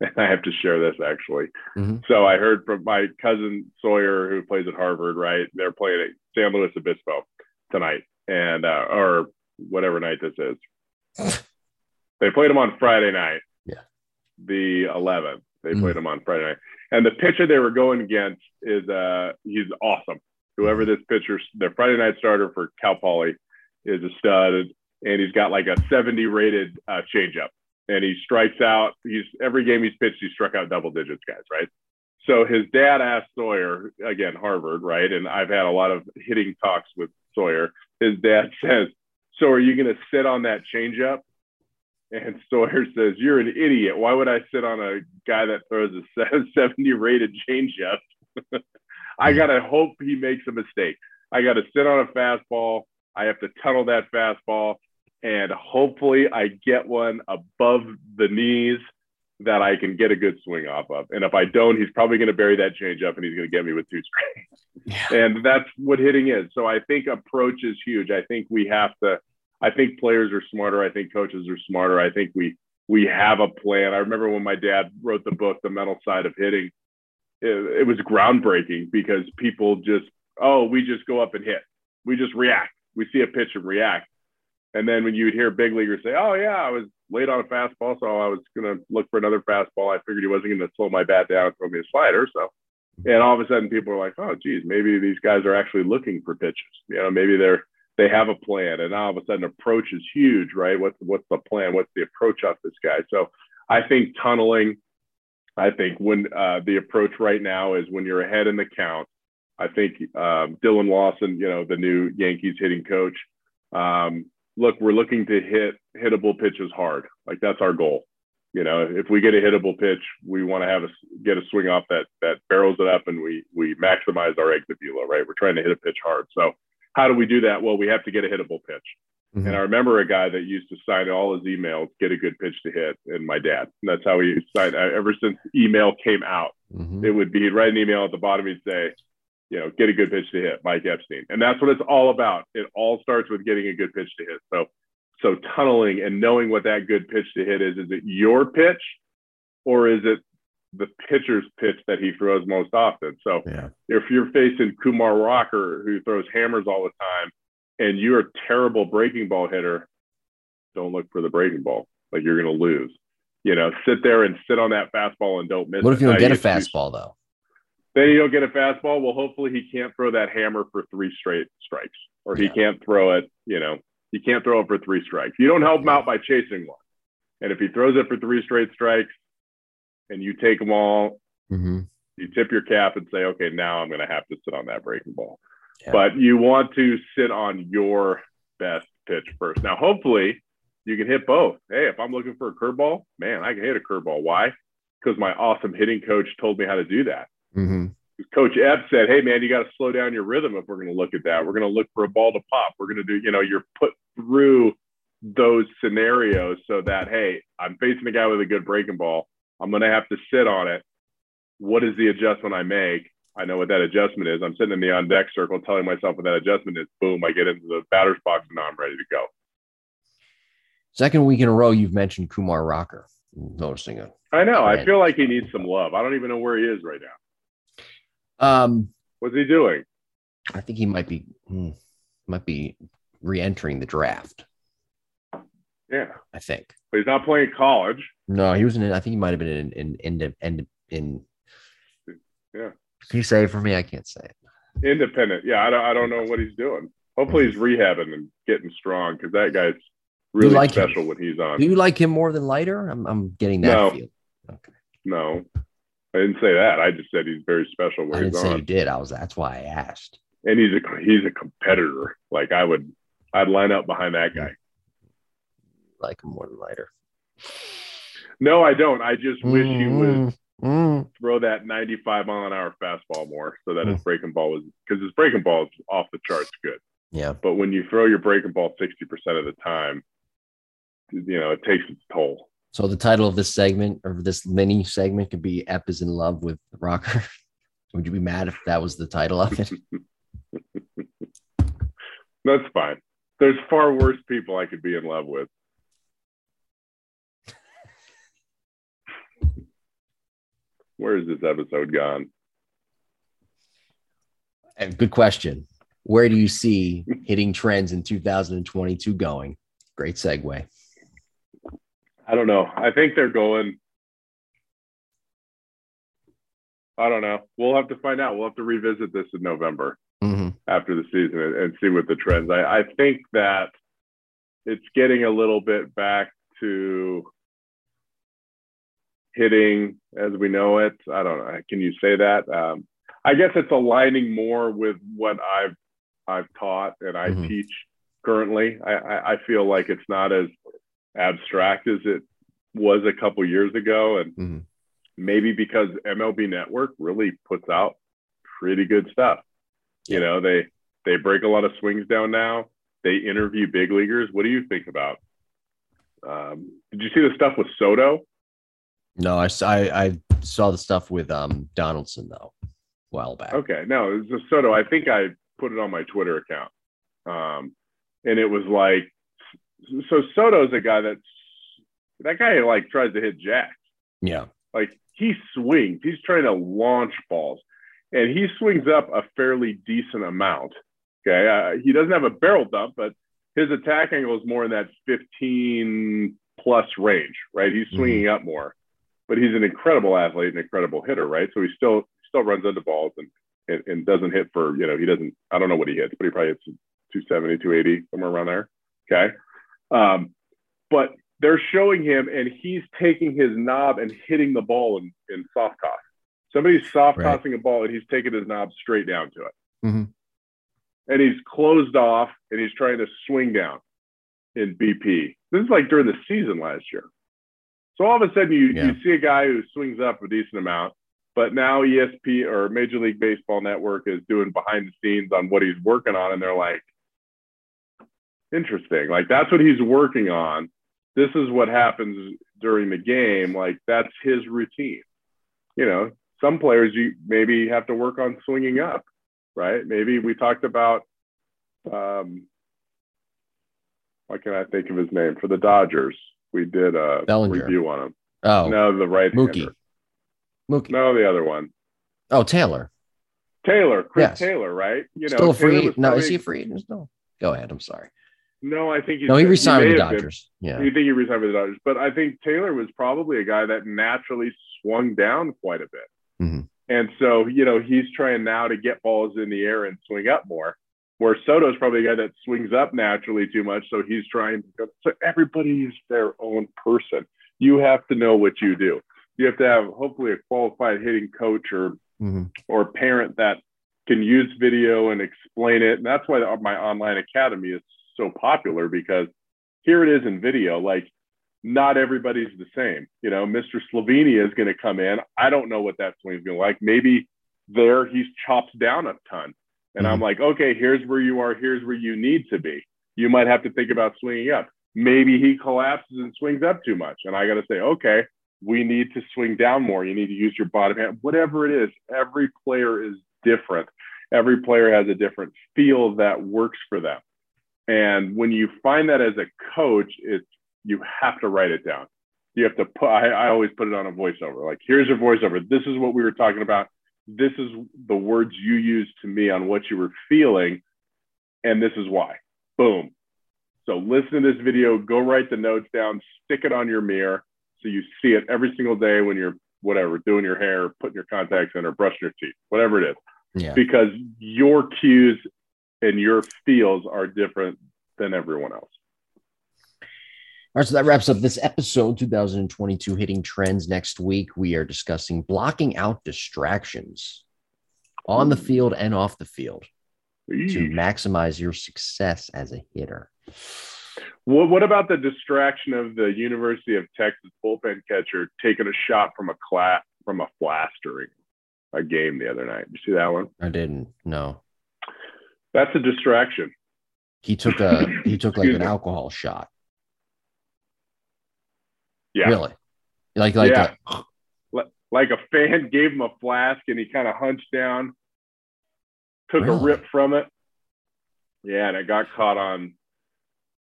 I have to share this actually. Mm-hmm. So I heard from my cousin Sawyer, who plays at Harvard. Right, they're playing at San Luis Obispo tonight, and uh, or whatever night this is. they played him on Friday night. Yeah, the 11th. They mm-hmm. played him on Friday night, and the pitcher they were going against is uh he's awesome whoever this pitcher, the Friday night starter for Cal Poly, is a stud, and he's got like a 70 rated uh, changeup, and he strikes out. He's every game he's pitched, he struck out double digits, guys, right? So his dad asked Sawyer again, Harvard, right? And I've had a lot of hitting talks with Sawyer. His dad says, "So are you going to sit on that changeup?" And Sawyer says, "You're an idiot. Why would I sit on a guy that throws a 70 rated changeup?" I got to hope he makes a mistake. I got to sit on a fastball. I have to tunnel that fastball. And hopefully I get one above the knees that I can get a good swing off of. And if I don't, he's probably going to bury that changeup and he's going to get me with two strikes. Yeah. And that's what hitting is. So I think approach is huge. I think we have to, I think players are smarter. I think coaches are smarter. I think we, we have a plan. I remember when my dad wrote the book, The Mental Side of Hitting, it, it was groundbreaking because people just, oh, we just go up and hit. We just react. We see a pitch and react. And then when you would hear big leaguers say, oh, yeah, I was late on a fastball, so I was going to look for another fastball. I figured he wasn't going to slow my bat down and throw me a slider. So, and all of a sudden people are like, oh, geez, maybe these guys are actually looking for pitches. You know, maybe they're, they have a plan and all of a sudden approach is huge, right? What's, what's the plan? What's the approach of this guy? So I think tunneling, I think when uh, the approach right now is when you're ahead in the count. I think um, Dillon Lawson, you know, the new Yankees hitting coach. Um, look, we're looking to hit hittable pitches hard. Like that's our goal. You know, if we get a hittable pitch, we want to have a get a swing off that that barrels it up, and we we maximize our exit velo. Right, we're trying to hit a pitch hard. So how do we do that? Well, we have to get a hittable pitch. Mm-hmm. And I remember a guy that used to sign all his emails, get a good pitch to hit, and my dad. And that's how he signed. Ever since email came out, mm-hmm. it would be he'd write an email at the bottom. He'd say, you know, get a good pitch to hit, Mike Epstein. And that's what it's all about. It all starts with getting a good pitch to hit. So, so tunneling and knowing what that good pitch to hit is. Is it your pitch, or is it the pitcher's pitch that he throws most often? So, yeah. if you're facing Kumar Rocker, who throws hammers all the time and you're a terrible breaking ball hitter, don't look for the breaking ball. Like you're going to lose. You know, sit there and sit on that fastball and don't miss. What if you don't get a fastball though? Then you don't get a fastball. Well, hopefully he can't throw that hammer for three straight strikes, or he yeah. can't throw it. You know, he can't throw it for three strikes. You don't help him out by chasing one. And if he throws it for three straight strikes, and you take them all, mm-hmm. you tip your cap and say, okay, now I'm going to have to sit on that breaking ball. But you want to sit on your best pitch first. Now, hopefully, you can hit both. Hey, if I'm looking for a curveball, man, I can hit a curveball. Why? Because my awesome hitting coach told me how to do that. Mm-hmm. Coach Ep said, "Hey, man, you got to slow down your rhythm if we're going to look at that. We're going to look for a ball to pop. We're going to do, you know, you're put through those scenarios so that hey, I'm facing a guy with a good breaking ball. I'm going to have to sit on it. What is the adjustment I make? I know what that adjustment is. I'm sitting in the on deck circle telling myself what that adjustment is. Boom, I get into the batter's box and now I'm ready to go. Second week in a row, you've mentioned Kumar Rocker. Noticing it. I know. I feel like he needs some love. I don't even know where he is right now. Um, what's he doing? I think he might be hmm, might be re-entering the draft. Yeah, I think. But he's not playing college. No, he was in. I think he might have been in in in in, in yeah can you say it for me? I can't say it. Independent. Yeah, I don't, I don't know what he's doing. Hopefully, he's rehabbing and getting strong because that guy's really like special him? when he's on. Do you like him more than Leiter? I'm, I'm getting that No. feel. Okay. No, I didn't say that. I just said he's very special I when didn't he's say you did. I was. That's why I asked. and he's a he's a competitor. Like I would, I'd line up behind that guy. Like him more than Leiter. No, I don't. I just wish he would Mm, mm. throw that 95 mile an hour fastball more, so that Hmm. his breaking ball was because his breaking ball is off the charts good. Yeah. But when you throw your breaking ball 60% of the time, you know, it takes its toll. So the title of this segment or this mini segment could be "Ep is in love with Rocker." Would you be mad if that was the title of it? That's fine. There's far worse people I could be in love with. Where is this episode gone? And good question. Where do you see hitting trends in 2022 going? Great segue. I don't know. I think they're going. I don't know. We'll have to find out. We'll have to revisit this in November. Mhm. after the season and, and see what the trends. I, I think that it's getting a little bit back to hitting as we know it. I don't know. Can you say that? Um, I guess it's aligning more with what I've I've taught and I Mhm. teach currently. I, I, I feel like it's not as abstract as it was a couple years ago, and Mhm. maybe because MLB Network really puts out pretty good stuff. You know, they they break a lot of swings down now. They interview big leaguers. What do you think about? Um, did you see the stuff with Soto? No, I saw the stuff with um Donaldson though, a while back. Okay, no, it was Soto. I think I put it on my Twitter account, um, and it was like, so Soto's a guy that's that guy like tries to hit jacks. Yeah. Like he swings, he's trying to launch balls, and he swings up a fairly decent amount. Okay, uh, he doesn't have a barrel dump, but his attack angle is more in that 15 plus range, right? He's swinging up more, but he's an incredible athlete, an incredible hitter, right? So he still still runs into balls and, and and doesn't hit for you know he doesn't I don't know what he hits, but he probably hits 270, 280 somewhere around there. Okay, um, but they're showing him and he's taking his knob and hitting the ball in, in soft toss. Somebody's soft Right. tossing a ball and he's taking his knob straight down to it. Mhm. And he's closed off and he's trying to swing down in BP. This is like during the season last year. So all of a sudden you, Yeah. you see a guy who swings up a decent amount, but now ESP or Major League Baseball Network is doing behind the scenes on what he's working on. And they're like, interesting. Like that's what he's working on. This is what happens during the game. Like that's his routine. You know, some players you maybe have to work on swinging up, right? Maybe we talked about, um, what can I think of his name for the Dodgers? We did a Bellinger. review on him. Oh, No, the right Mookie. Mookie. No, the other one. Oh, Taylor. Taylor, Chris Yes. Taylor, right? You know, Still free. No, is he free? No. Go ahead. I'm sorry. No, I think he's No, he resigned may with the have been. Dodgers. Yeah. You think he resigned with the Dodgers, but I think Taylor was probably a guy that naturally swung down quite a bit. Mhm. And so, you know, he's trying now to get balls in the air and swing up more. Where Soto's probably a guy that swings up naturally too much, so he's trying to go. So everybody is their own person. You have to know what you do. You have to have hopefully a qualified hitting coach or Mhm. or parent that can use video and explain it. And that's why my online academy is so popular because here it is in video. Like, not everybody's the same. You know, Mr. Slovenia is going to come in. I don't know what that swing is going to be like. Maybe there he's chops down a ton. And I'm mm-hmm. like, okay, here's where you are. Here's where you need to be. You might have to think about swinging up. Maybe he collapses and swings up too much. And I got to say, okay, we need to swing down more. You need to use your bottom hand, whatever it is. Every player is different. Every player has a different feel that works for them. And when you find that as a coach, it's you have to write it down. You have to put. I, I always put it on a voiceover. Like, here's your voiceover. This is what we were talking about. This is the words you used to me on what you were feeling, and this is why. Boom. So listen to this video. Go write the notes down. Stick it on your mirror so you see it every single day when you're whatever doing your hair, putting your contacts in, or brushing your teeth, whatever it is Yeah. because your cues and your feels are different than everyone else. All right, so that wraps up this episode 2022 hitting trends. Next week, we are discussing blocking out distractions on the field and off the field to maximize your success as a hitter. What, what about the distraction of the University of Texas bullpen catcher taking a shot from a clap from a flash during a game the other night? You see that one? I didn't. No. That's a distraction. He took a he took like an alcohol shot. Yeah. Really? Like like Yeah. a- Like a fan gave him a flask and he kind of hunched down, took a rip from it. Yeah, and it got caught on.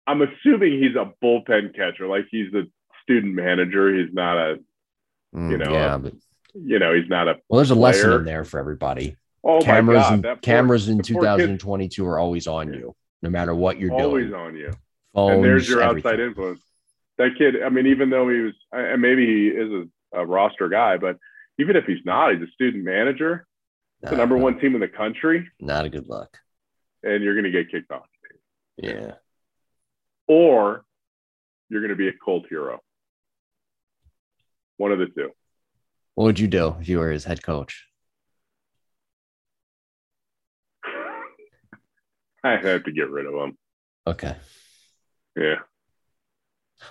I'm assuming he's a bullpen catcher, like he's a student manager. He's not a, mm, you know, yeah, but you know, he's not a. well, there's a lesson in there for everybody. Oh cameras my God, and poor- cameras in the poor kid 2022 are always on you, no matter what you're always doing. Always on you. Phones, and there's your everything. outside influence. That kid, I mean, even though he was, and maybe he is a, a roster guy, but even if he's not, he's a student manager, the number no, one team in the country, Not a good look. and you're going to get kicked off, Yeah. or you're going to be a cult hero. One of the two. What would you do if you were his head coach? I have to get rid of him. Okay. Yeah.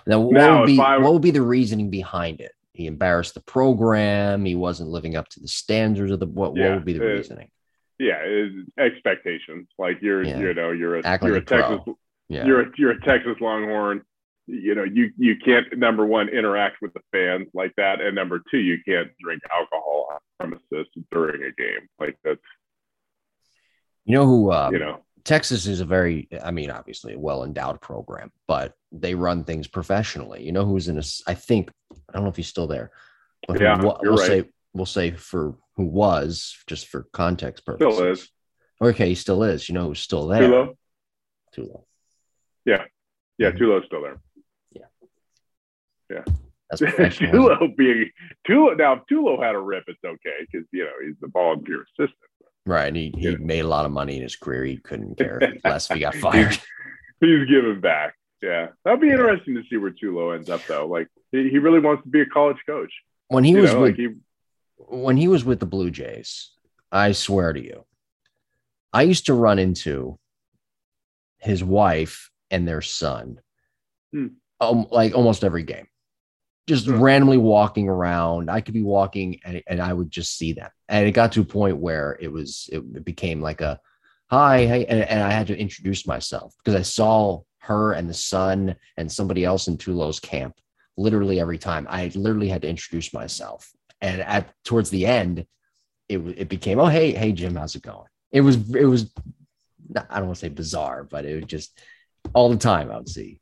Now, what Now, would be I- what would be the reasoning behind it? He embarrassed the program. He wasn't living up to the standards of the. What, Yeah, what would be the uh, reasoning? Yeah, it's expectations. Like you're, Yeah. you know, you're a, you're a a Texas. Yeah. you're a, you're a Texas Longhorn. You know, you you can't number one interact with the fans like that, and number two, you can't drink alcohol on premises during a game. Like that's you know who? Um, you know, Texas is a very, I mean, obviously a well endowed program, but they run things professionally. You know who's in a, I think, I don't know if he's still there, but Yeah, you're we'll right. say, we'll say for who was, just for context purposes. still is Okay, he still is. You know who's still there? Tulo. Tulo. Yeah, Mhm. Tulo's still there. Yeah. Yeah. That's. Tulo being Tulo now, if Tulo had a rip, it's okay because you know he's the volunteer assistant. Right. And he, he Yeah. made a lot of money in his career. He couldn't care less if he got fired. He's giving back. Yeah, that'd be interesting to see where Tulo ends up though. Like he, he really wants to be a college coach. When he you was know, with like he when he was with the Blue Jays, I swear to you, I used to run into his wife and their son, Hmm. um, like almost every game, just Hmm. randomly walking around. I could be walking and, and I would just see them. And it got to a point where it was, it became like a hi, hey, and, and I had to introduce myself because I saw her and the son and somebody else in Tulo's camp literally every time. I literally had to introduce myself. And at towards the end, it it became, oh hey hey Jim, how's it going? It was it was I don't want to say bizarre, but it was just all the time I would see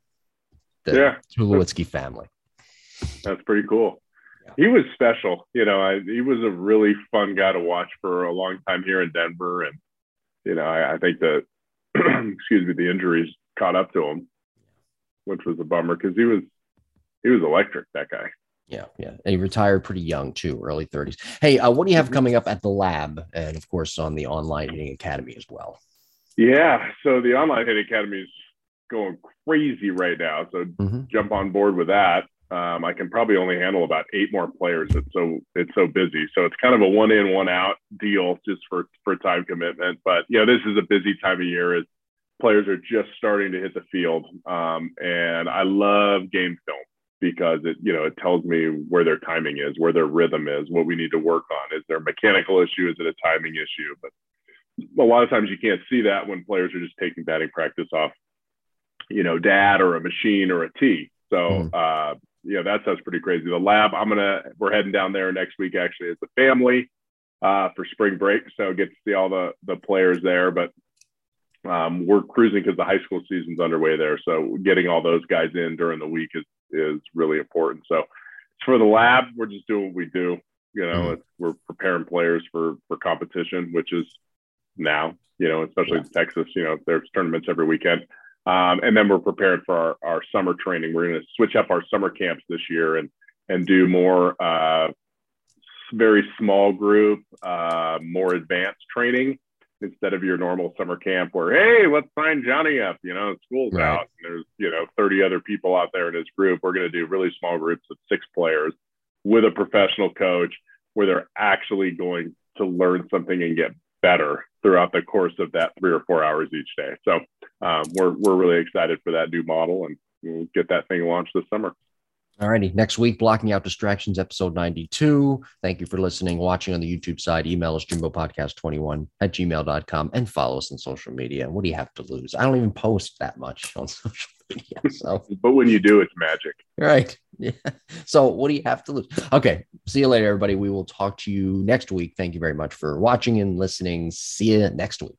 the Yeah. Tulowitzki family. That's pretty cool. Yeah. He was special. You know, I, he was a really fun guy to watch for a long time here in Denver. And, you know, I, I think that, excuse me, the injuries caught up to him, which was a bummer because he was, he was electric, that guy. Yeah, yeah. And he retired pretty young too, early 30s. Hey, uh, what do you have Mhm. coming up at the lab and of course on the online hitting academy as well? Yeah. So the online hit academy is going crazy right now. So Mhm. jump on board with that. Um, I can probably only handle about eight more players. It's so it's so busy. So it's kind of a one in one out deal just for for time commitment. But you know this is a busy time of year as players are just starting to hit the field. Um, and I love game film because it you know it tells me where their timing is, where their rhythm is, what we need to work on. Is there a mechanical issue? Is it a timing issue? But a lot of times you can't see that when players are just taking batting practice off, you know, dad or a machine or a tee. So, Mhm. uh, yeah, that sounds pretty crazy. The lab, I'm gonna, we're heading down there next week actually as a family uh, for spring break, so get to see all the the players there. But um, we're cruising because the high school season's underway there, so getting all those guys in during the week is is really important. So, for the lab, we're just doing what we do. You know, Mhm. it's, we're preparing players for for competition, which is now. You know, especially in Texas. You know, there's tournaments every weekend. Um, and then we're prepared for our, our summer training. We're going to switch up our summer camps this year and and do more uh, very small group, uh, more advanced training instead of your normal summer camp where, hey, let's sign Johnny up. You know, school's right. out. And there's, you know, 30 other people out there in his group. We're going to do really small groups of six players with a professional coach where they're actually going to learn something and get better throughout the course of that three or four hours each day. So um, we're, we're really excited for that new model and we'll get that thing launched this summer. All righty. Next week, Blocking Out Distractions, episode 92. Thank you for listening, watching on the YouTube side. Email us jimbopodcast21 at gmail.com and follow us on social media. What do you have to lose? I don't even post that much on social media. So. but when you do, it's magic. Right. Yeah. So what do you have to lose? Okay. See you later, everybody. We will talk to you next week. Thank you very much for watching and listening. See you next week.